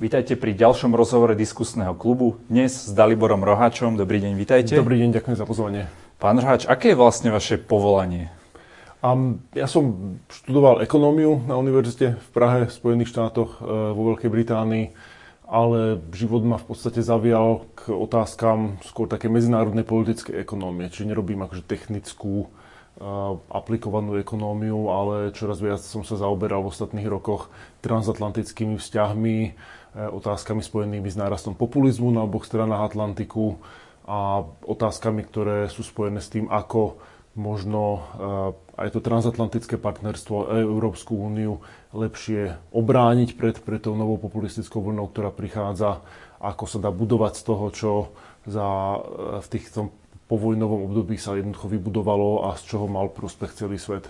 Vítajte pri ďalšom rozhovore diskusného klubu. Dnes s Daliborom Roháčom. Dobrý deň, vítajte. Dobrý deň, ďakujem za pozvanie. Pán Roháč, aké je vlastne vaše povolanie? Um, ja som študoval ekonómiu na univerzite v Prahe, v Spojených štátoch, e, vo Veľkej Británii, ale život ma v podstate zavial k otázkam skôr také medzinárodnej politickej ekonómie. Čiže nerobím akože technickú, uh, aplikovanú ekonómiu, ale čoraz viac som sa zaoberal v ostatných rokoch transatlantickými vzťahmi, E, otázkami spojenými s nárastom populizmu na oboch stranách Atlantiku a otázkami, ktoré sú spojené s tým, ako možno e, aj to transatlantické partnerstvo a Európsku úniu lepšie obrániť pred, pred tou novou populistickou vlnou, ktorá prichádza, ako sa dá budovať z toho, čo za, v týchto povojnovom období sa jednoducho vybudovalo a z čoho mal prospech celý svet.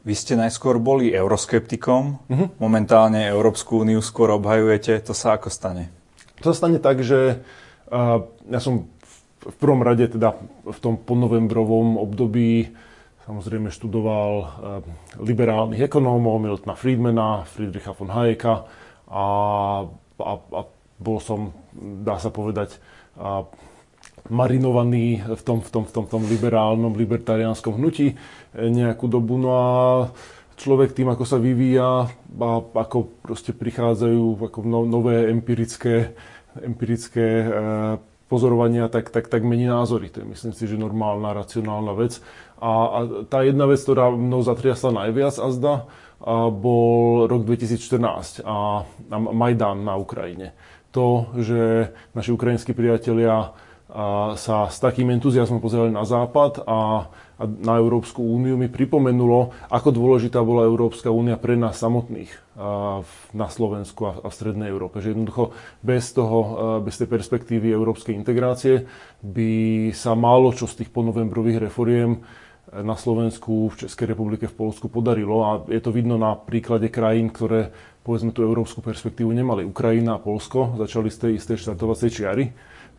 Vy ste najskôr boli euroskeptikom, uh-huh. momentálne Európsku úniu skôr obhajujete. To sa ako stane? To sa stane tak, že uh, ja som v prvom rade teda v tom ponovembrovom období samozrejme študoval uh, liberálnych ekonómov, Miltona Friedmana, Friedricha von Hayeka a, a, a bol som, dá sa povedať, uh, marinovaný v tom, v tom, v tom, v tom liberálnom, libertariánskom hnutí nejakú dobu. No a človek tým, ako sa vyvíja a ako proste prichádzajú ako no, nové empirické, empirické e, pozorovania, tak, tak, tak mení názory. To je myslím si, že normálna, racionálna vec. A, a tá jedna vec, ktorá mnou zatriasla najviac a zda, a bol rok 2014 a, a Majdan na Ukrajine. To, že naši ukrajinskí priatelia sa s takým entuziasmom pozerali na Západ a, na Európsku úniu mi pripomenulo, ako dôležitá bola Európska únia pre nás samotných na Slovensku a, a v Strednej Európe. Že jednoducho bez toho, bez tej perspektívy európskej integrácie by sa málo čo z tých ponovembrových reforiem na Slovensku, v Českej republike, v Polsku podarilo a je to vidno na príklade krajín, ktoré povedzme tú európsku perspektívu nemali. Ukrajina a Polsko začali z tej istej štartovacej čiary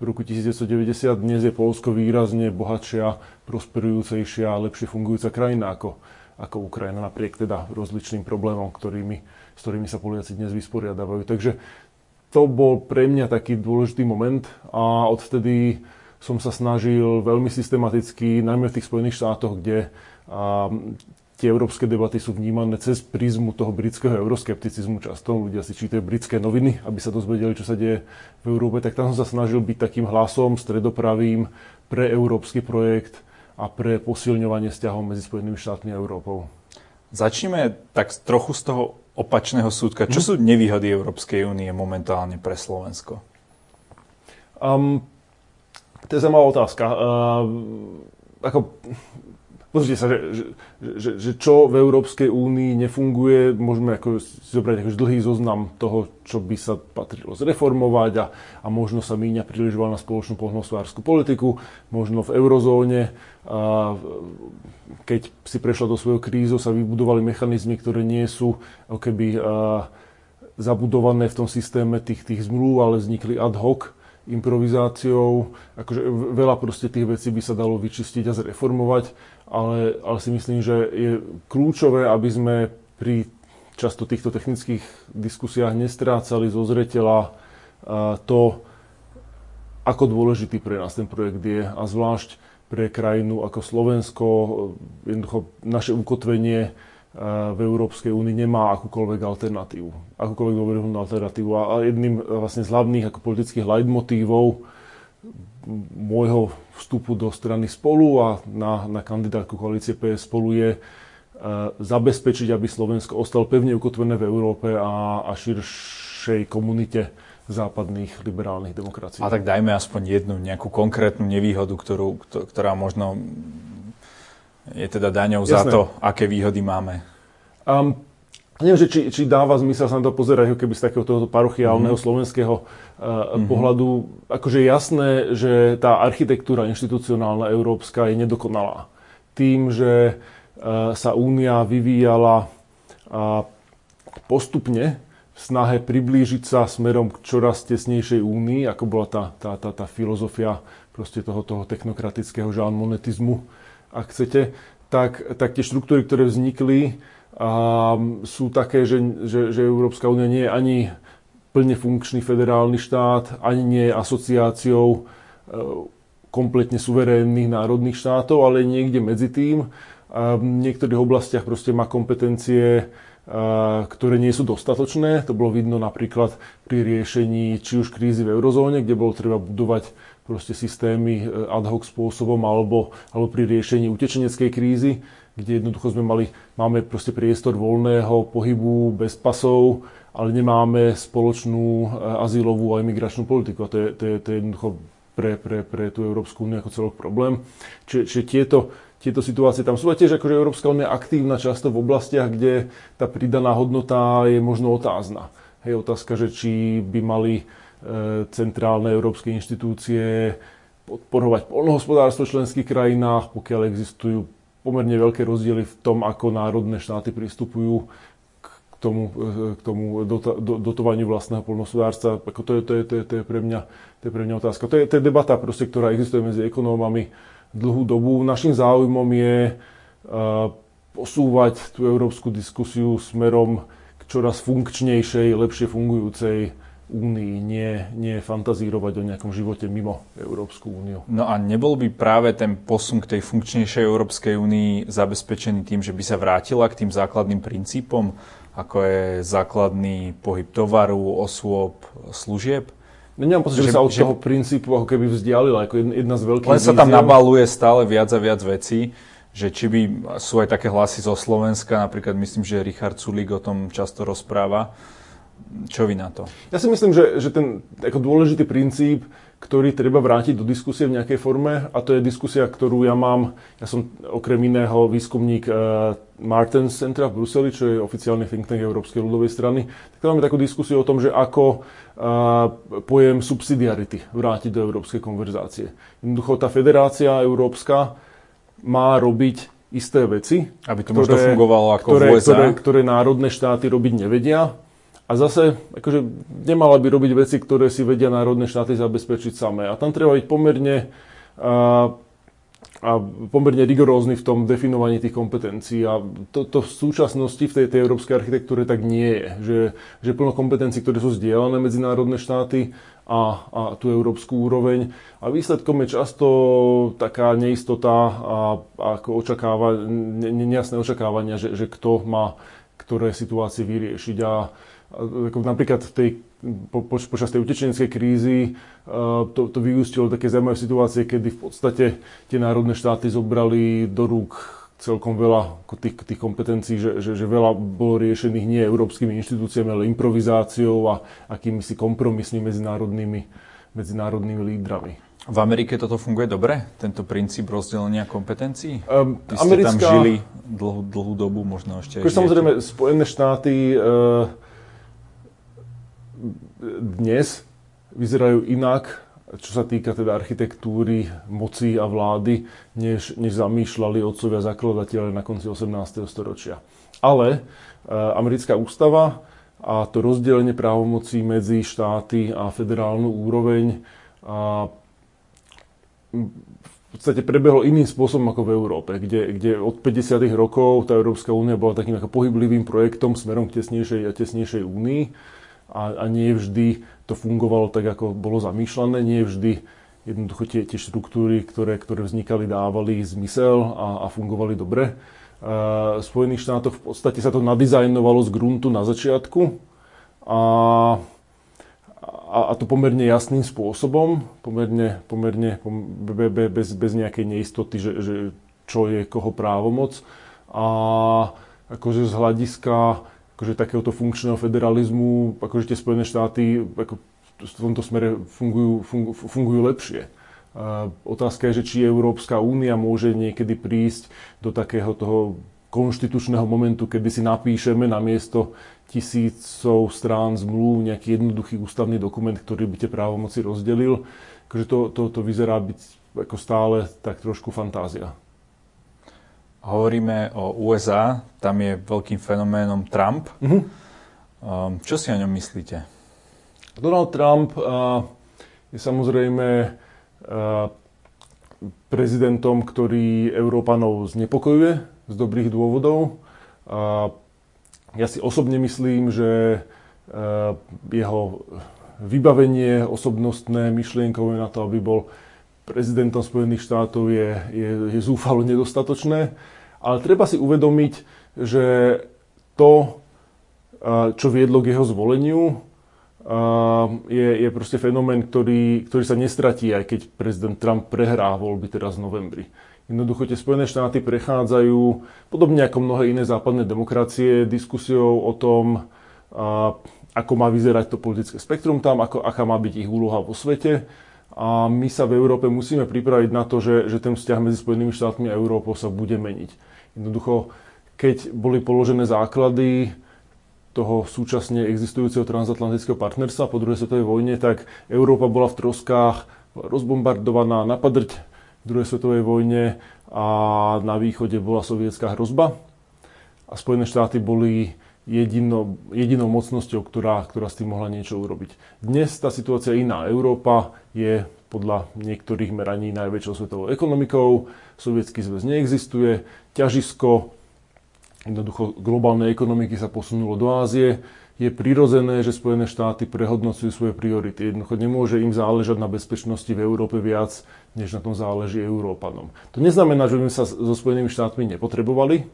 v roku 1990. Dnes je Polsko výrazne bohatšia, prosperujúcejšia a lepšie fungujúca krajina ako, ako Ukrajina, napriek teda rozličným problémom, ktorými, s ktorými sa Poliaci dnes vysporiadávajú. Takže to bol pre mňa taký dôležitý moment a odvtedy som sa snažil veľmi systematicky, najmä v tých Spojených štátoch, kde tie európske debaty sú vnímané cez prízmu toho britského euroskepticizmu. Často ľudia si čítajú britské noviny, aby sa dozvedeli, čo sa deje v Európe. Tak tam som sa snažil byť takým hlasom stredopravým pre európsky projekt a pre posilňovanie vzťahov medzi Spojenými štátmi a Európou. Začneme tak trochu z toho opačného súdka. Čo hm. sú nevýhody Európskej únie momentálne pre Slovensko? Um, to je zaujímavá otázka. Uh, ako, Pozrite sa, že, že, že čo v Európskej únii nefunguje, môžeme ako zobrať akože dlhý zoznam toho, čo by sa patrilo zreformovať a, a možno sa míňa príliš na spoločnú poľnohospodárskú politiku, možno v eurozóne, a keď si prešla do svojho krízu, sa vybudovali mechanizmy, ktoré nie sú keby zabudované v tom systéme tých, tých zmluv, ale vznikli ad hoc improvizáciou. Akože veľa proste tých vecí by sa dalo vyčistiť a zreformovať ale, ale si myslím, že je kľúčové, aby sme pri často týchto technických diskusiách nestrácali zo zreteľa to, ako dôležitý pre nás ten projekt je a zvlášť pre krajinu ako Slovensko. Jednoducho naše ukotvenie v Európskej únii nemá akúkoľvek alternatívu. Akúkoľvek dôveryhodnú alternatívu. A jedným vlastne z hlavných ako politických leitmotívov môjho vstupu do strany spolu a na, na kandidátku koalície PS spolu je uh, zabezpečiť, aby Slovensko ostalo pevne ukotvené v Európe a, a širšej komunite západných liberálnych demokracií. A tak dajme aspoň jednu nejakú konkrétnu nevýhodu, ktorú, ktorá možno je teda daňou Jasné. za to, aké výhody máme. Um, neviem, že či, či dáva zmysel sa na to pozerať keby z takého tohoto parochiálneho mm-hmm. slovenského uh, mm-hmm. pohľadu. Akože je jasné, že tá architektúra inštitucionálna európska je nedokonalá. Tým, že uh, sa únia vyvíjala uh, postupne v snahe priblížiť sa smerom k čoraz tesnejšej únii, ako bola tá, tá, tá, tá filozofia proste toho, toho technokratického žánmonetizmu, ak chcete, tak, tak tie štruktúry, ktoré vznikli, sú také, že, že, že Európska únia nie je ani plne funkčný federálny štát, ani nie je asociáciou e, kompletne suverénnych národných štátov, ale niekde medzi tým. A v niektorých oblastiach proste má kompetencie, ktoré nie sú dostatočné. To bolo vidno napríklad pri riešení či už krízy v eurozóne, kde bolo treba budovať proste systémy e, ad hoc spôsobom alebo, alebo pri riešení utečeneckej krízy, kde jednoducho sme mali, máme proste priestor voľného pohybu bez pasov, ale nemáme spoločnú e, azylovú a imigračnú politiku. A to je, to je, to je jednoducho pre, pre, pre tú Európsku úniu ako celok problém. Čiže, čiže tieto, tieto situácie tam sú a tiež akože Európska únia aktívna často v oblastiach, kde tá pridaná hodnota je možno otázna. Hej, otázka, že či by mali e, centrálne európske inštitúcie podporovať polnohospodárstvo v členských krajinách, pokiaľ existujú pomerne veľké rozdiely v tom, ako národné štáty pristupujú tomu, eh, k tomu dotovaniu vlastného polnospodárstva. To, je, to, je, to, je, to, je pre mňa, to je pre mňa otázka. To je, to je debata, proste, ktorá existuje medzi ekonómami dlhú dobu. Našim záujmom je uh, posúvať tú európsku diskusiu smerom k čoraz funkčnejšej, lepšie fungujúcej únii, nie, nie fantazírovať o nejakom živote mimo Európsku úniu. No a nebol by práve ten posun k tej funkčnejšej Európskej únii zabezpečený tým, že by sa vrátila k tým základným princípom, ako je základný pohyb tovaru, osôb, služieb? No nemám pocit, že, že sa od že, toho princípu ako keby vzdialila, ako jedna z veľkých Len sa tam nabaluje stále viac a viac vecí, že či by sú aj také hlasy zo Slovenska, napríklad myslím, že Richard Sulík o tom často rozpráva, čo vy na to? Ja si myslím, že, že ten ako dôležitý princíp, ktorý treba vrátiť do diskusie v nejakej forme, a to je diskusia, ktorú ja mám, ja som okrem iného výskumník uh, Martens Centra v Bruseli, čo je oficiálny think tank Európskej ľudovej strany, tak máme takú diskusiu o tom, že ako uh, pojem subsidiarity vrátiť do európskej konverzácie. Jednoducho tá federácia európska má robiť isté veci, aby to ktoré, možno fungovalo ako ktoré, v USA. Ktoré, ktoré národné štáty robiť nevedia a zase, akože nemala by robiť veci, ktoré si vedia národné štáty zabezpečiť samé. A tam treba byť pomerne, a, a pomerne rigorózny v tom definovaní tých kompetencií. A to, to v súčasnosti v tej, tej európskej architektúre tak nie je. Že, že plno kompetencií, ktoré sú zdieľané medzinárodné štáty a, a tú európsku úroveň. A výsledkom je často taká neistota a, a ako očakáva, ne, nejasné očakávania, že, že kto má ktoré situácie vyriešiť. A ako napríklad v tej, po, po, počas tej utečeneckej krízy to, to vyústilo také zaujímavé situácie, kedy v podstate tie národné štáty zobrali do rúk celkom veľa tých, tých kompetencií, že, že, že veľa bolo riešených nie európskymi inštitúciami, ale improvizáciou a akými si kompromismi medzinárodnými, medzinárodnými lídrami. V Amerike toto funguje dobre, tento princíp rozdelenia kompetencií? Um, Vy ste Americká... tam žili dlhú, dlhú dobu, možno ešte aj Samozrejme, Spojené štáty uh, dnes vyzerajú inak, čo sa týka teda architektúry, moci a vlády, než, než zamýšľali otcovia zakladateľe na konci 18. storočia. Ale e, americká ústava a to rozdelenie právomocí medzi štáty a federálnu úroveň a v podstate prebehlo iným spôsobom ako v Európe, kde, kde od 50. rokov tá Európska únia bola takým ako pohyblivým projektom smerom k tesnejšej a tesnejšej únii a, a nie vždy to fungovalo tak, ako bolo zamýšľané, nie vždy jednoducho tie, tie štruktúry, ktoré, ktoré vznikali, dávali zmysel a, a fungovali dobre. v Spojených štátoch v podstate sa to nadizajnovalo z gruntu na začiatku a, a, a to pomerne jasným spôsobom, pomerne, pomerne be, be, bez, bez nejakej neistoty, že, že čo je koho právomoc. A akože z hľadiska akože takéhoto funkčného federalizmu, akože tie Spojené štáty ako v tomto smere fungujú, fungujú, fungujú lepšie. A otázka je, že či Európska únia môže niekedy prísť do takého toho konštitučného momentu, kedy si napíšeme na miesto tisícov strán zmluv nejaký jednoduchý ústavný dokument, ktorý by tie právomoci rozdelil. Takže to, to, to vyzerá byť ako stále tak trošku fantázia hovoríme o USA, tam je veľkým fenoménom Trump. Mm-hmm. Um, čo si o ňom myslíte? Donald Trump uh, je samozrejme uh, prezidentom, ktorý Európanov znepokojuje z dobrých dôvodov. Uh, ja si osobne myslím, že jeho vybavenie osobnostné, myšlienkové na to, aby bol prezidentom Spojených štátov je, je, je zúfalo nedostatočné. Ale treba si uvedomiť, že to, čo viedlo k jeho zvoleniu, je, je proste fenomén, ktorý, ktorý sa nestratí, aj keď prezident Trump prehrá voľby teraz v novembri. Jednoducho tie Spojené štáty prechádzajú, podobne ako mnohé iné západné demokracie, diskusiou o tom, ako má vyzerať to politické spektrum tam, ako, aká má byť ich úloha vo svete. A my sa v Európe musíme pripraviť na to, že, že ten vzťah medzi Spojenými štátmi a Európou sa bude meniť. Jednoducho, keď boli položené základy toho súčasne existujúceho transatlantického partnerstva po druhej svetovej vojne, tak Európa bola v troskách rozbombardovaná na padrť v druhej svetovej vojne a na východe bola sovietská hrozba. A Spojené štáty boli jedino, jedinou mocnosťou, ktorá, ktorá s tým mohla niečo urobiť. Dnes tá situácia iná. Európa je podľa niektorých meraní najväčšou svetovou ekonomikou, sovietský zväz neexistuje, ťažisko jednoducho globálnej ekonomiky sa posunulo do Ázie, je prirodzené, že Spojené štáty prehodnocujú svoje priority. Jednoducho nemôže im záležať na bezpečnosti v Európe viac, než na tom záleží Európanom. To neznamená, že by sme sa so Spojenými štátmi nepotrebovali,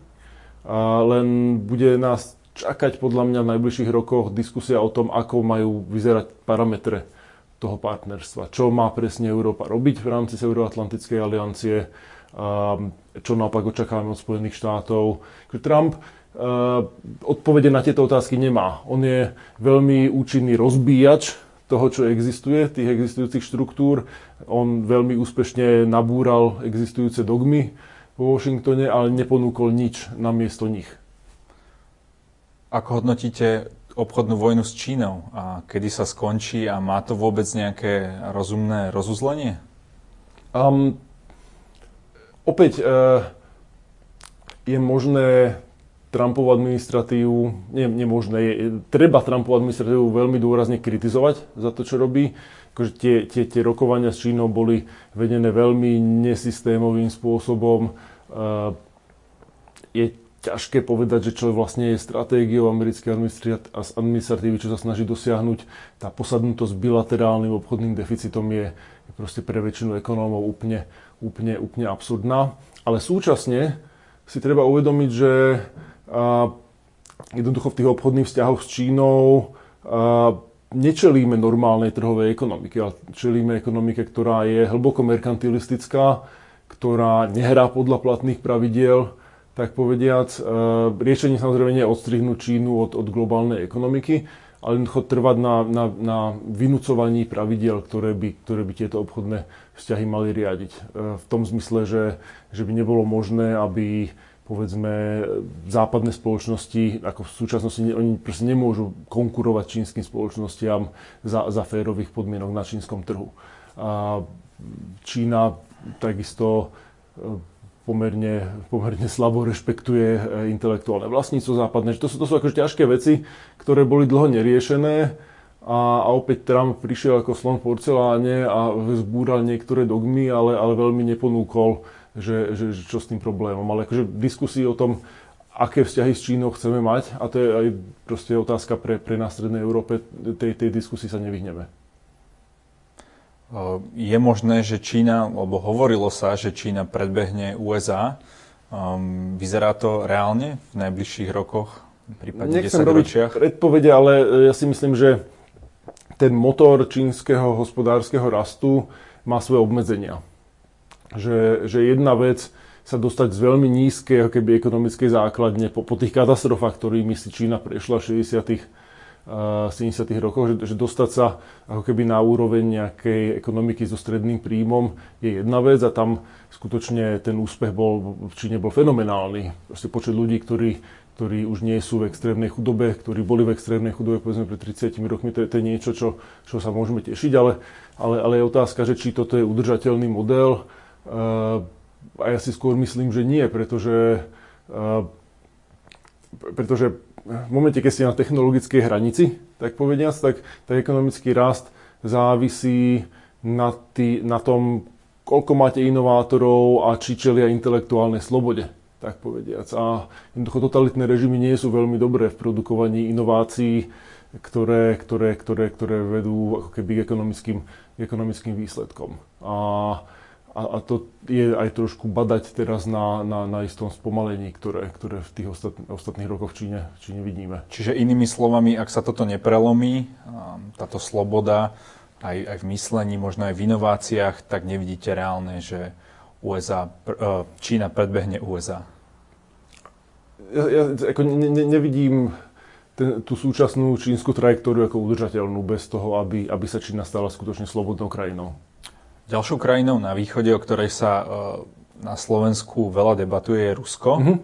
len bude nás čakať podľa mňa v najbližších rokoch diskusia o tom, ako majú vyzerať parametre toho partnerstva. Čo má presne Európa robiť v rámci Euroatlantickej aliancie, čo naopak očakávame od Spojených štátov. Trump e, odpovede na tieto otázky nemá. On je veľmi účinný rozbíjač toho, čo existuje, tých existujúcich štruktúr. On veľmi úspešne nabúral existujúce dogmy vo Washingtone, ale neponúkol nič na miesto nich. Ako hodnotíte obchodnú vojnu s Čínou a kedy sa skončí a má to vôbec nejaké rozumné rozuzlenie? Um, Opäť uh, je možné Trumpovú administratívu, nie, nemožné, je, treba Trumpovú administratívu veľmi dôrazne kritizovať za to, čo robí. Akože tie, tie, tie rokovania s Čínou boli vedené veľmi nesystémovým spôsobom. Uh, je ťažké povedať, že čo vlastne je stratégiou americkej administratívy, čo sa snaží dosiahnuť. Tá posadnutosť bilaterálnym obchodným deficitom je, je proste pre väčšinu ekonómov úplne, úplne, úplne absurdná. Ale súčasne si treba uvedomiť, že a, jednoducho v tých obchodných vzťahoch s Čínou a, nečelíme normálnej trhovej ekonomike, ale čelíme ekonomike, ktorá je hlboko merkantilistická, ktorá nehrá podľa platných pravidiel, tak povediac. Riešenie samozrejme nie je odstrihnúť Čínu od, od globálnej ekonomiky, ale jednoducho trvať na, na, na vynúcovaní pravidel, ktoré by, ktoré by tieto obchodné vzťahy mali riadiť. E, v tom zmysle, že, že by nebolo možné, aby povedzme západné spoločnosti, ako v súčasnosti, oni proste nemôžu konkurovať čínskym spoločnostiam za, za férových podmienok na čínskom trhu. A Čína takisto e, pomerne, pomerne slabo rešpektuje e, intelektuálne vlastníctvo západné. To sú, to sú akože ťažké veci, ktoré boli dlho neriešené a, a opäť Trump prišiel ako slon v porceláne a zbúral niektoré dogmy, ale, ale veľmi neponúkol, že, že, že čo s tým problémom. Ale akože diskusii o tom, aké vzťahy s Čínou chceme mať, a to je aj proste otázka pre, pre nás v Strednej Európe, tej, tej diskusii sa nevyhneme. Je možné, že Čína, lebo hovorilo sa, že Čína predbehne USA. Um, vyzerá to reálne v najbližších rokoch, prípadne Nechcem 10 ročiach? predpovede, ale ja si myslím, že ten motor čínskeho hospodárskeho rastu má svoje obmedzenia. Že, že jedna vec sa dostať z veľmi nízkej keby, ekonomickej základne po, po tých katastrofách, ktorými si Čína prešla v 60 70. rokoch, že, že dostať sa ako keby na úroveň nejakej ekonomiky so stredným príjmom je jedna vec a tam skutočne ten úspech bol v Číne bol fenomenálny. Proste počet ľudí, ktorí, ktorí už nie sú v extrémnej chudobe, ktorí boli v extrémnej chudobe povedzme pred 30 rokmi, to je, to je niečo, čo, čo sa môžeme tešiť, ale, ale, ale je otázka, že či toto je udržateľný model. Uh, a ja si skôr myslím, že nie, pretože, uh, pretože v momente, keď ste na technologickej hranici, tak povediac, tak, tak ekonomický rast závisí na, tý, na tom, koľko máte inovátorov a či čelia intelektuálnej slobode, tak povediac. A jednoducho totalitné režimy nie sú veľmi dobré v produkovaní inovácií, ktoré, ktoré, ktoré, ktoré vedú ako keby k ekonomickým, ekonomickým výsledkom. A, a, a to je aj trošku badať teraz na, na, na istom spomalení, ktoré, ktoré v tých ostat, ostatných rokoch v Číne, v Číne vidíme. Čiže inými slovami, ak sa toto neprelomí, táto sloboda aj, aj v myslení, možno aj v inováciách, tak nevidíte reálne, že USA, e, Čína predbehne USA ja, ja ako ne, ne, nevidím ten, tú súčasnú čínsku trajektóriu ako udržateľnú bez toho, aby, aby sa Čína stala skutočne slobodnou krajinou. Ďalšou krajinou na východe, o ktorej sa uh, na Slovensku veľa debatuje, je Rusko. Mm-hmm.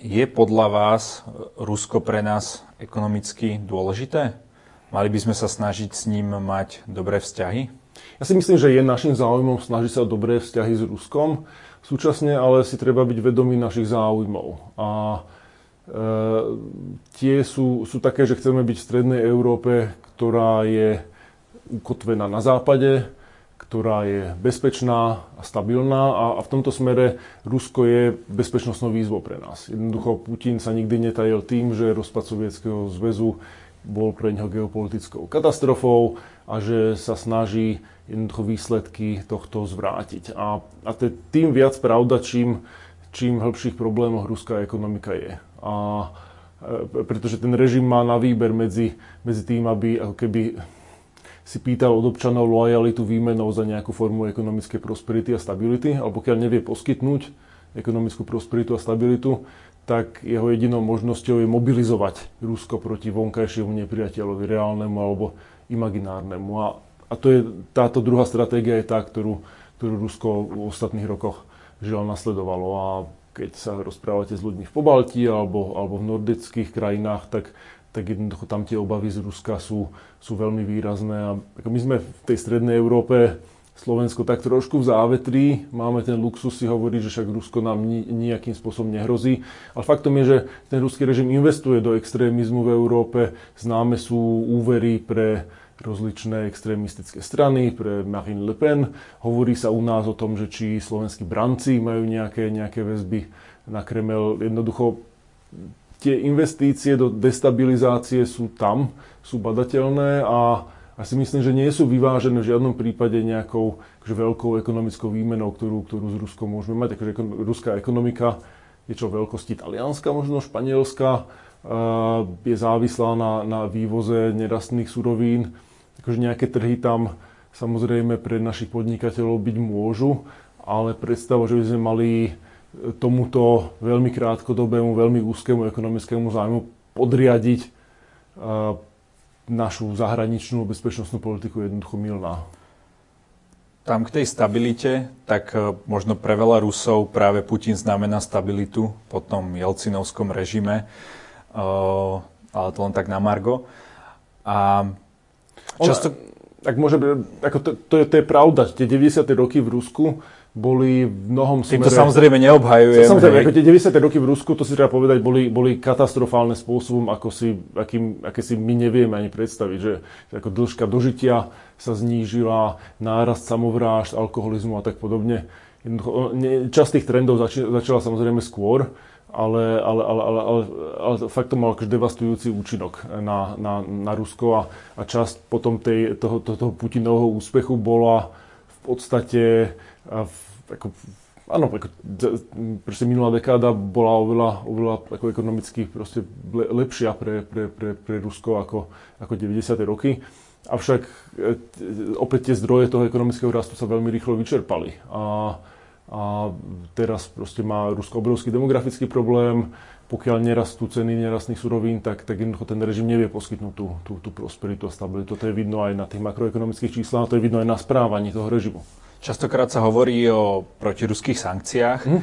Je podľa vás Rusko pre nás ekonomicky dôležité? Mali by sme sa snažiť s ním mať dobré vzťahy? Ja si myslím, že je našim záujmom snažiť sa o dobré vzťahy s Ruskom. Súčasne ale si treba byť vedomý našich záujmov. A e, tie sú, sú také, že chceme byť v strednej Európe, ktorá je ukotvená na západe, ktorá je bezpečná a stabilná a, v tomto smere Rusko je bezpečnostnou výzvou pre nás. Jednoducho Putin sa nikdy netajil tým, že rozpad Sovietskeho zväzu bol pre neho geopolitickou katastrofou a že sa snaží jednoducho výsledky tohto zvrátiť. A, a to je tým viac pravda, čím, čím hĺbších problémoch ruská ekonomika je. A, e, pretože ten režim má na výber medzi, medzi tým, aby ako keby si pýtal od občanov lojalitu výmenou za nejakú formu ekonomickej prosperity a stability, ale pokiaľ nevie poskytnúť ekonomickú prosperitu a stabilitu, tak jeho jedinou možnosťou je mobilizovať Rusko proti vonkajšiemu nepriateľovi, reálnemu alebo imaginárnemu. A a to je, táto druhá stratégia je tá, ktorú, ktorú Rusko v ostatných rokoch žiaľ nasledovalo. A keď sa rozprávate s ľuďmi v Pobalti alebo, alebo v nordických krajinách, tak, tak jednoducho tam tie obavy z Ruska sú, sú veľmi výrazné. A my sme v tej strednej Európe, Slovensko tak trošku v závetrí, máme ten luxus si hovoriť, že však Rusko nám nejakým spôsobom nehrozí. Ale faktom je, že ten ruský režim investuje do extrémizmu v Európe. Známe sú úvery pre rozličné extrémistické strany, pre Marine Le Pen. Hovorí sa u nás o tom, že či slovenskí branci majú nejaké, nejaké väzby na Kremel. Jednoducho tie investície do destabilizácie sú tam, sú badateľné a a si myslím, že nie sú vyvážené v žiadnom prípade nejakou akože veľkou ekonomickou výmenou, ktorú, ktorú s Ruskom môžeme mať. Takže ruská ekonomika je čo veľkosti Talianska, možno Španielska, je závislá na, na vývoze nerastných surovín akože nejaké trhy tam samozrejme pre našich podnikateľov byť môžu, ale predstava, že by sme mali tomuto veľmi krátkodobému, veľmi úzkému ekonomickému zájmu podriadiť našu zahraničnú bezpečnostnú politiku je jednoducho milná. Tam k tej stabilite, tak e, možno pre veľa Rusov práve Putin znamená stabilitu po tom Jelcinovskom režime, e, ale to len tak na Margo. A Často... ak môže, ako to, to, je, to je pravda, tie 90. roky v Rusku boli v mnohom smere... Tým to samozrejme neobhajujem. Samozrejme, ako tie 90. roky v Rusku, to si treba povedať, boli, boli katastrofálne spôsobom, ako si, akým, aké si my nevieme ani predstaviť, že ako dĺžka dožitia sa znížila, nárast samovrážd, alkoholizmu a tak podobne. Časť tých trendov začala samozrejme skôr, ale, ale, ale, ale, ale, ale fakt to mal devastujúci účinok na, na, na Rusko a, a časť potom tej, toho, toho, toho Putinovho úspechu bola v podstate v, ako, áno, ako, proste minulá dekáda bola oveľa, oveľa ako ekonomicky proste lepšia pre, pre, pre, pre Rusko ako, ako 90. roky. Avšak e, opäť tie zdroje toho ekonomického rastu sa veľmi rýchlo vyčerpali. A, a teraz proste má Rusko obrovský demografický problém, pokiaľ nerastú ceny nerastných surovín, tak, tak jednoducho ten režim nevie poskytnúť tú, tú, tú prosperitu a stabilitu. To je vidno aj na tých makroekonomických číslach, to je vidno aj na správaní toho režimu. Častokrát sa hovorí o protiruských sankciách. Hm?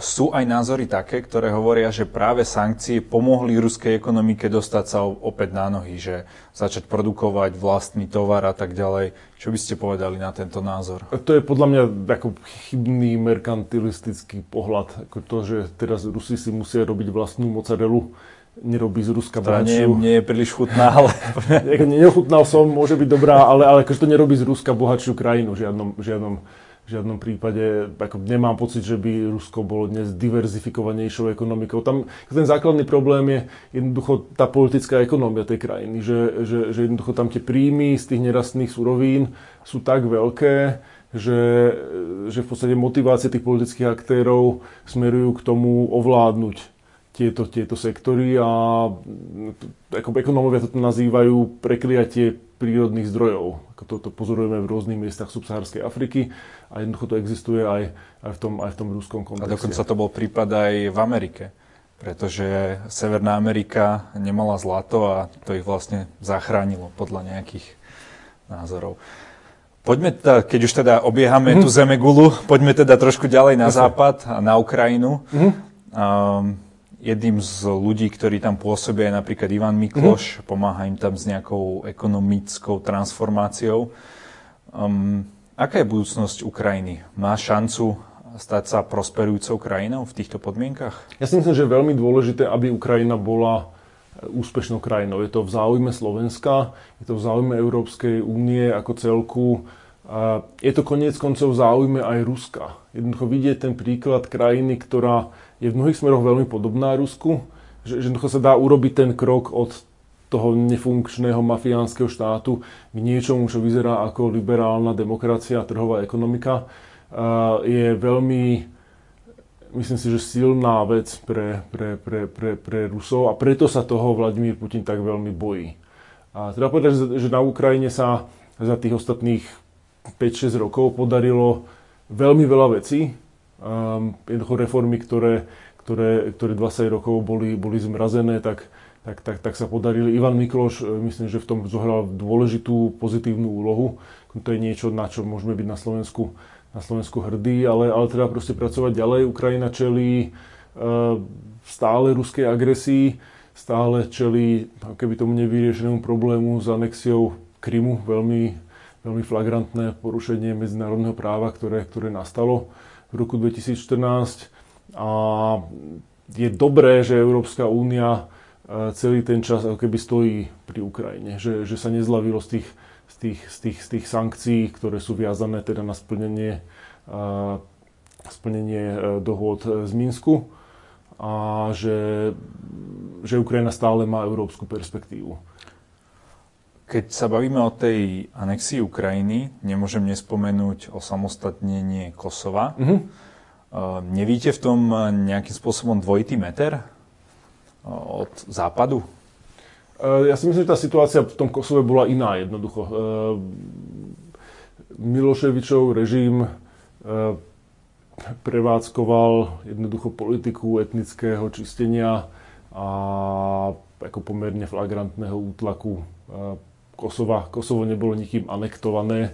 Sú aj názory také, ktoré hovoria, že práve sankcie pomohli ruskej ekonomike dostať sa opäť na nohy, že začať produkovať vlastný tovar a tak ďalej. Čo by ste povedali na tento názor? To je podľa mňa ako chybný merkantilistický pohľad. Ako to, že teraz Rusi si musia robiť vlastnú mozzarellu, nerobí z Ruska to nie, nie je príliš chutná, ale... Nechutnal som, môže byť dobrá, ale, ale akože to nerobí z Ruska bohatšiu krajinu žiadnom, žiadnom, žiadnom prípade, ako nemám pocit, že by Rusko bolo dnes diverzifikovanejšou ekonomikou. Tam ten základný problém je jednoducho tá politická ekonomia tej krajiny, že, že, že jednoducho tam tie príjmy z tých nerastných surovín sú tak veľké, že, že v podstate motivácie tých politických aktérov smerujú k tomu ovládnuť tieto, tieto sektory a ako ekonómovia to nazývajú prekliatie prírodných zdrojov. Ako to, to pozorujeme v rôznych miestach subsahárskej Afriky a jednoducho to existuje aj, aj, v, tom, aj v tom ruskom kontexte. A dokonca to bol prípad aj v Amerike, pretože Severná Amerika nemala zlato a to ich vlastne zachránilo podľa nejakých názorov. Poďme teda, keď už teda obiehame mm-hmm. tú Zemegulu, poďme teda trošku ďalej na západ a na Ukrajinu. Mm-hmm. Um, jedným z ľudí, ktorí tam pôsobia, je napríklad Ivan Mikloš, mm-hmm. pomáha im tam s nejakou ekonomickou transformáciou. Um, aká je budúcnosť Ukrajiny? Má šancu stať sa prosperujúcou krajinou v týchto podmienkach? Ja si myslím, že je veľmi dôležité, aby Ukrajina bola úspešnou krajinou. Je to v záujme Slovenska, je to v záujme Európskej únie ako celku. Je to koniec koncov záujme aj Ruska. Jednoducho vidieť ten príklad krajiny, ktorá je v mnohých smeroch veľmi podobná Rusku, že, že sa dá urobiť ten krok od toho nefunkčného mafiánskeho štátu k niečomu, čo vyzerá ako liberálna demokracia a trhová ekonomika, je veľmi, myslím si, že silná vec pre, pre, pre, pre, pre Rusov a preto sa toho Vladimír Putin tak veľmi bojí. A treba povedať, že na Ukrajine sa za tých ostatných 5-6 rokov podarilo veľmi veľa vecí, um, jednoducho reformy, ktoré, ktoré, ktoré 20 rokov boli, boli zmrazené, tak, tak, tak, tak sa podarili. Ivan Mikloš, e, myslím, že v tom zohral dôležitú pozitívnu úlohu. To je niečo, na čo môžeme byť na Slovensku, na Slovensku hrdí, ale, ale treba proste pracovať ďalej. Ukrajina čelí uh, stále ruskej agresii, stále čelí, keby tomu nevyriešenému problému s anexiou Krymu, veľmi, veľmi flagrantné porušenie medzinárodného práva, ktoré, ktoré nastalo v roku 2014 a je dobré, že Európska únia e, celý ten čas ako keby stojí pri Ukrajine, že, že sa nezlavilo z tých, z, tých, z, tých, z tých sankcií, ktoré sú viazané teda na splnenie, uh, splnenie e, dohôd z Minsku a že, že Ukrajina stále má európsku perspektívu. Keď sa bavíme o tej anexii Ukrajiny, nemôžem nespomenúť o samostatnenie Kosova. Mm-hmm. Nevíte v tom nejakým spôsobom dvojitý meter od západu? Ja si myslím, že tá situácia v tom Kosove bola iná jednoducho. Miloševičov režim prevádzkoval jednoducho politiku etnického čistenia a ako pomerne flagrantného útlaku Kosova. Kosovo nebolo nikým anektované,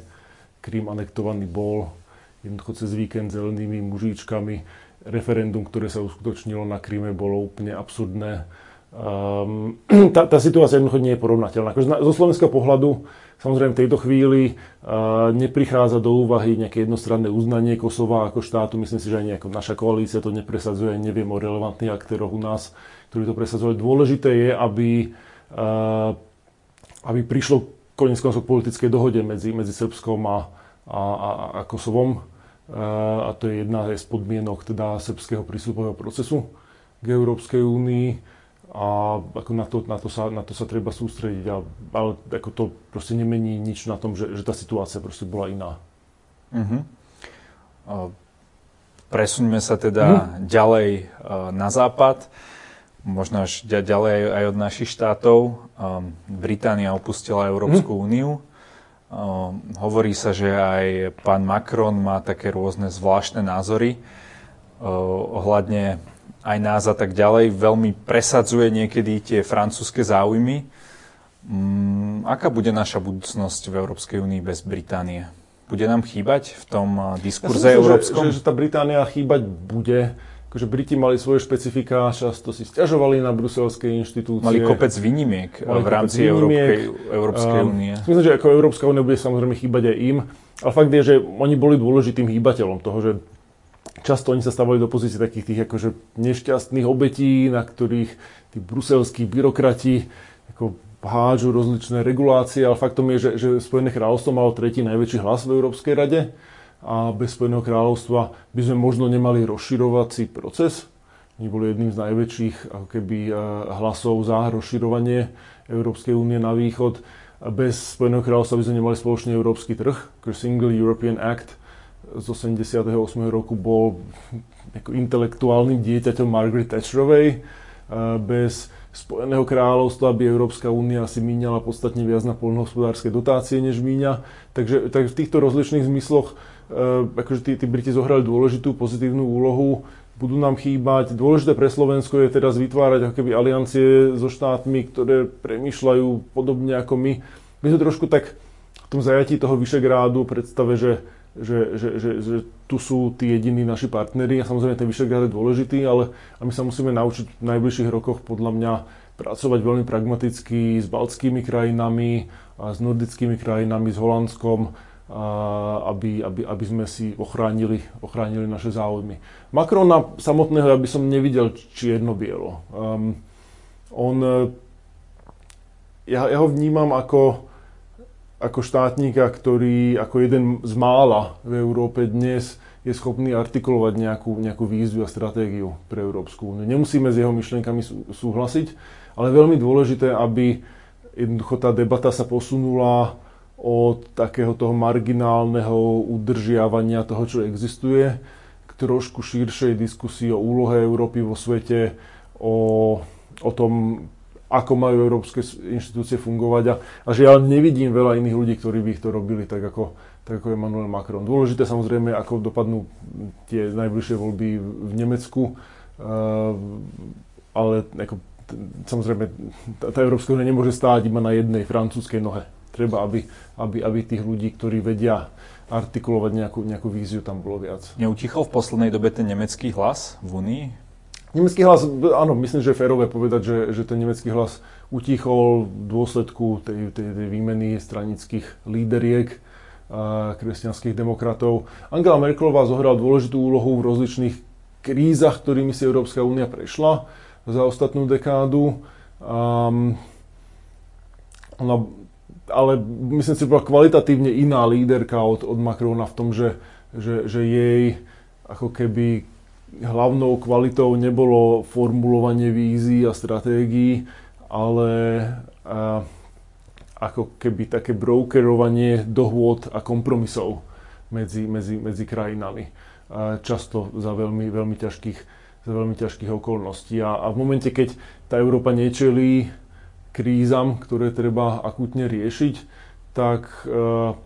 Krím anektovaný bol jednoducho cez víkend zelenými mužičkami. Referendum, ktoré sa uskutočnilo na Kríme, bolo úplne absurdné. Um, tá, tá situácia jednoducho nie je porovnateľná. Akože zo slovenského pohľadu samozrejme v tejto chvíli uh, neprichádza do úvahy nejaké jednostranné uznanie Kosova ako štátu. Myslím si, že aj nejaká naša koalícia to nepresadzuje. Neviem o relevantných aktéroch u nás, ktorí to presadzovali. Dôležité je, aby uh, aby prišlo konec koncov k politickej dohode medzi, medzi Srbskom a, a, a, Kosovom. A to je jedna z podmienok teda srbského prístupového procesu k Európskej únii a ako na, to, na, to sa, na to sa treba sústrediť. A, ale ako to proste nemení nič na tom, že, že tá situácia proste bola iná. Uh-huh. Presuňme sa teda uh-huh. ďalej na západ možno až ďalej aj od našich štátov. Um, Británia opustila Európsku hm. úniu. Um, hovorí sa, že aj pán Macron má také rôzne zvláštne názory uh, ohľadne aj nás a tak ďalej. Veľmi presadzuje niekedy tie francúzske záujmy. Um, aká bude naša budúcnosť v Európskej únii bez Británie? Bude nám chýbať v tom uh, diskurze ja európskom? Že, že, že tá Británia chýbať bude akože Briti mali svoje špecifika, často si stiažovali na bruselské inštitúcie. Mali kopec výnimiek mali v rámci Európskej, Európskej ehm, únie. Um, myslím, že ako Európska únia bude samozrejme chýbať aj im, ale fakt je, že oni boli dôležitým hýbateľom toho, že často oni sa stávali do pozície takých tých akože nešťastných obetí, na ktorých tí bruselskí byrokrati ako hádžu rozličné regulácie, ale faktom je, že, že Spojené kráľovstvo malo tretí najväčší hlas v Európskej rade a bez Spojeného kráľovstva by sme možno nemali rozširovací proces. Oni boli jedným z najväčších keby, eh, hlasov za rozširovanie Európskej únie na východ. Bez Spojeného kráľovstva by sme nemali spoločný európsky trh. Single European Act z 88. roku bol intelektuálnym dieťaťom Margaret Thatcherovej. Bez Spojeného kráľovstva by Európska únia si míňala podstatne viac na poľnohospodárske dotácie, než míňa. Takže tak v týchto rozličných zmysloch akože tí, tí Briti zohrali dôležitú pozitívnu úlohu, budú nám chýbať. Dôležité pre Slovensko je teraz vytvárať ako keby aliancie so štátmi, ktoré premýšľajú podobne ako my. My sme trošku tak v tom zajatí toho Vyšegrádu predstave, že že, že, že, že tu sú tí jediní naši partneri a samozrejme ten Vyšegrad je dôležitý, ale a my sa musíme naučiť v najbližších rokoch podľa mňa pracovať veľmi pragmaticky s baltskými krajinami, a s nordickými krajinami, s Holandskom, aby, aby, aby sme si ochránili, ochránili naše záujmy. Macrona samotného ja by som nevidel čierno-bielo. Um, on, ja, ja ho vnímam ako, ako štátnika, ktorý ako jeden z mála v Európe dnes je schopný artikulovať nejakú, nejakú víziu a stratégiu pre Európsku úniu. Nemusíme s jeho myšlienkami súhlasiť, ale veľmi dôležité, aby jednoducho tá debata sa posunula od takého toho marginálneho udržiavania toho, čo existuje, k trošku širšej diskusii o úlohe Európy vo svete, o, o tom, ako majú európske inštitúcie fungovať. A, a žiaľ, nevidím veľa iných ľudí, ktorí by ich to robili tak ako, tak ako Emmanuel Macron. Dôležité samozrejme, ako dopadnú tie najbližšie voľby v Nemecku, uh, ale ako, samozrejme tá, tá Európska únia nemôže stáť iba na jednej francúzskej nohe. Treba, aby, aby, aby tých ľudí, ktorí vedia artikulovať nejakú, nejakú víziu, tam bolo viac. Neutichol v poslednej dobe ten nemecký hlas v Unii? Nemecký hlas, áno, myslím, že je férové povedať, že, že ten nemecký hlas utichol v dôsledku tej, tej, tej výmeny stranických líderiek kresťanských demokratov. Angela Merkelová zohrala dôležitú úlohu v rozličných krízach, ktorými si Európska únia prešla za ostatnú dekádu. Um, ona, ale myslím si, že bola kvalitatívne iná líderka od, od Macrona v tom, že, že, že jej ako keby hlavnou kvalitou nebolo formulovanie vízií a stratégií, ale a, ako keby také brokerovanie dohôd a kompromisov medzi, medzi, medzi krajinami. A často za veľmi, veľmi, ťažkých, za veľmi ťažkých okolností. A, a v momente, keď tá Európa nečelí krízam, ktoré treba akútne riešiť, tak, uh,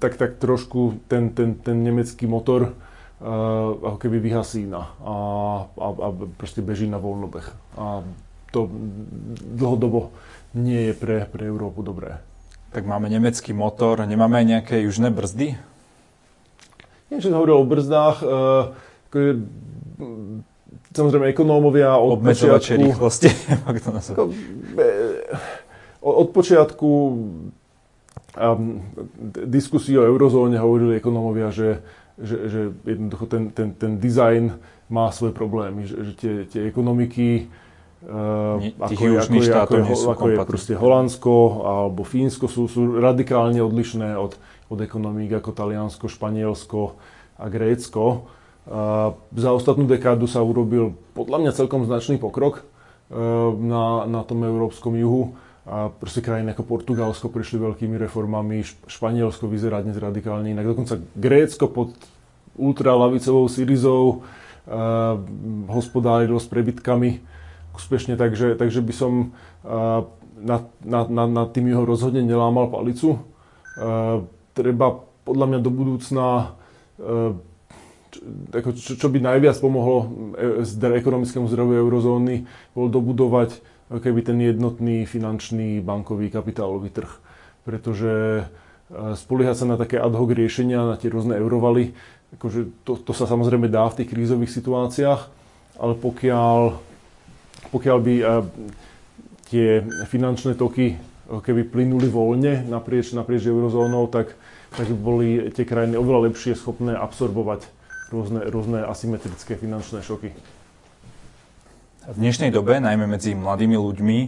tak, tak trošku ten, ten, ten nemecký motor uh, ako keby vyhasína a, a, a proste beží na voľnobeh. A to dlhodobo nie je pre, pre Európu dobré. Tak máme nemecký motor, nemáme aj nejaké južné brzdy? Nie, že hovoril o brzdách. Uh, samozrejme, ekonómovia od Obmedzovače počiatku... rýchlosti. ako, od počiatku um, diskusí o eurozóne hovorili ekonómovia, že že, že jednoducho ten, ten, ten dizajn má svoje problémy, že, že tie, tie ekonomiky Uh, ako, je, ako, je, ako, je, ako je proste Holandsko alebo Fínsko sú, sú radikálne odlišné od, od ekonomík ako Taliansko, Španielsko a Grécko. Za ostatnú dekádu sa urobil podľa mňa celkom značný pokrok uh, na, na tom európskom juhu. A proste krajiny ako Portugalsko prišli veľkými reformami, Španielsko vyzerá dnes radikálne inak, dokonca Grécko pod ultralavicovou Syrizou uh, hospodárilo s prebytkami úspešne, takže, takže by som uh, nad, nad, nad, nad tým jeho rozhodne nelámal palicu. Uh, treba podľa mňa do budúcna uh, čo, čo, čo by najviac pomohlo ekonomickému zdroju eurozóny, bolo dobudovať keby ten jednotný finančný bankový kapitálový trh. Pretože e, spoliehať sa na také ad hoc riešenia, na tie rôzne eurovaly, akože to, to sa samozrejme dá v tých krízových situáciách, ale pokiaľ, pokiaľ by e, tie finančné toky keby plynuli voľne naprieč, naprieč eurozónou, tak, tak boli tie krajiny oveľa lepšie schopné absorbovať rôzne, rôzne asymetrické finančné šoky. V dnešnej dobe, najmä medzi mladými ľuďmi,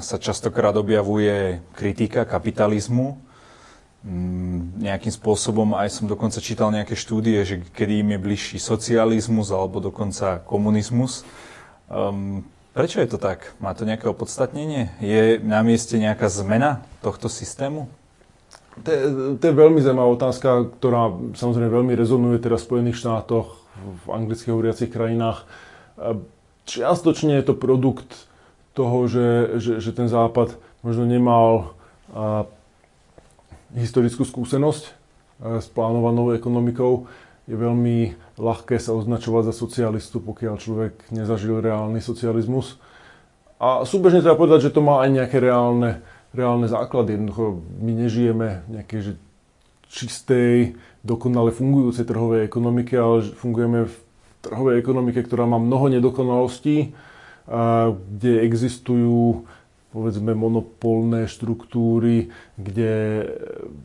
sa častokrát objavuje kritika kapitalizmu. mm, nejakým spôsobom, aj som dokonca čítal nejaké štúdie, že kedy im je bližší socializmus alebo dokonca komunizmus. Um, prečo je to tak? Má to nejaké opodstatnenie? Je na mieste nejaká zmena tohto systému? To je, to je veľmi zaujímavá otázka, ktorá samozrejme veľmi rezonuje teraz v Spojených štátoch, v anglicky hovoriacich krajinách. Čiastočne je to produkt toho, že, že, že ten Západ možno nemal a, historickú skúsenosť a, s plánovanou ekonomikou. Je veľmi ľahké sa označovať za socialistu, pokiaľ človek nezažil reálny socializmus. A súbežne treba povedať, že to má aj nejaké reálne, reálne základy. Jednoducho my nežijeme v nejakej že čistej, dokonale fungujúcej trhovej ekonomike, ale fungujeme v trhovej ekonomike, ktorá má mnoho nedokonalostí, kde existujú povedzme monopolné štruktúry, kde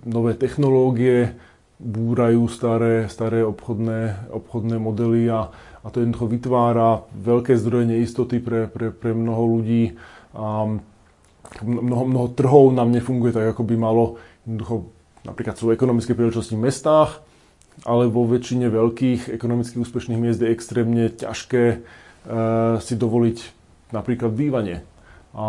nové technológie búrajú staré, staré obchodné, obchodné modely a, a to jednoducho vytvára veľké zdroje neistoty pre, pre, pre mnoho ľudí. A mnoho, mnoho trhov nám nefunguje tak, ako by malo. Jednoducho napríklad sú ekonomické príležitosti v mestách, ale vo väčšine veľkých ekonomicky úspešných miest je extrémne ťažké e, si dovoliť napríklad bývanie. A,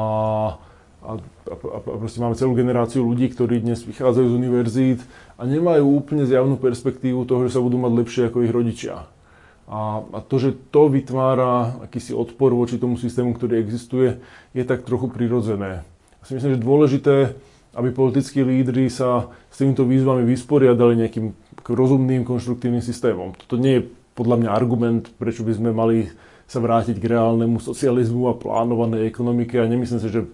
a, a, a proste máme celú generáciu ľudí, ktorí dnes vychádzajú z univerzít a nemajú úplne zjavnú perspektívu toho, že sa budú mať lepšie ako ich rodičia. A, a to, že to vytvára akýsi odpor voči tomu systému, ktorý existuje, je tak trochu prirodzené. Si myslím, že dôležité, aby politickí lídry sa s týmito výzvami vysporiadali nejakým rozumným, konštruktívnym systémom. Toto nie je podľa mňa argument, prečo by sme mali sa vrátiť k reálnemu socializmu a plánovanej ekonomike a nemyslím si, že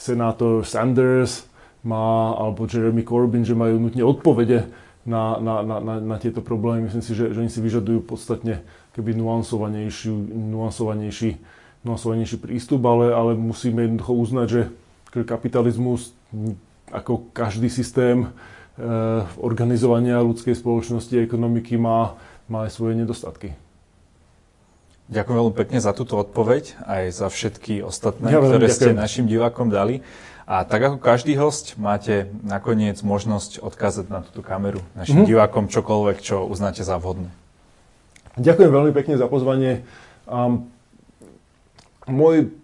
senátor Sanders má, alebo Jeremy Corbyn, že majú nutne odpovede na, na, na, na, na tieto problémy. Myslím si, že, že oni si vyžadujú podstatne keby nuansovanejší, nuansovanejší, nuansovanejší prístup, ale, ale musíme jednoducho uznať, že kapitalizmus ako každý systém e, organizovania ľudskej spoločnosti a ekonomiky má, má aj svoje nedostatky. Ďakujem veľmi pekne za túto odpoveď, aj za všetky ostatné, ja ktoré ďakujem. ste našim divákom dali. A tak ako každý host, máte nakoniec možnosť odkázať na túto kameru našim mm-hmm. divákom čokoľvek, čo uznáte za vhodné. Ďakujem veľmi pekne za pozvanie. Um, môj,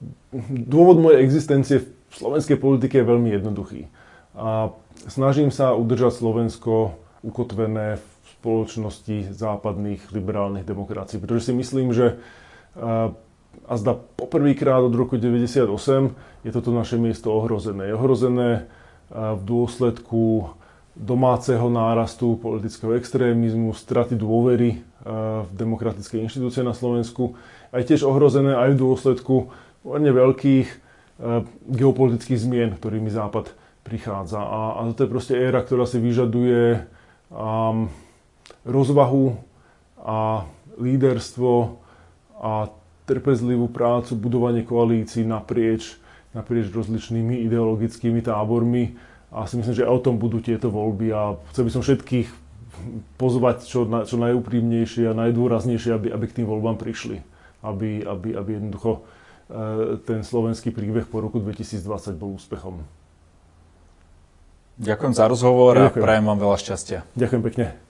dôvod mojej existencie v slovenskej politike je veľmi jednoduchý. A snažím sa udržať Slovensko ukotvené v spoločnosti západných liberálnych demokracií. Pretože si myslím, že a zda poprvýkrát od roku 98 je toto naše miesto ohrozené. Je ohrozené v dôsledku domáceho nárastu politického extrémizmu, straty dôvery v demokratické inštitúcie na Slovensku. Aj tiež ohrozené aj v dôsledku veľmi veľkých geopolitických zmien, ktorými Západ prichádza. A, a to je proste éra, ktorá si vyžaduje um, rozvahu a líderstvo a trpezlivú prácu, budovanie koalícií naprieč, naprieč rozličnými ideologickými tábormi. A si myslím, že o tom budú tieto voľby a chcel by som všetkých pozvať čo, na, čo najúprimnejšie a najdôraznejšie, aby, aby k tým voľbám prišli. Aby, aby, aby jednoducho ten slovenský príbeh po roku 2020 bol úspechom. Ďakujem za rozhovor Ďakujem. a prajem vám veľa šťastia. Ďakujem pekne.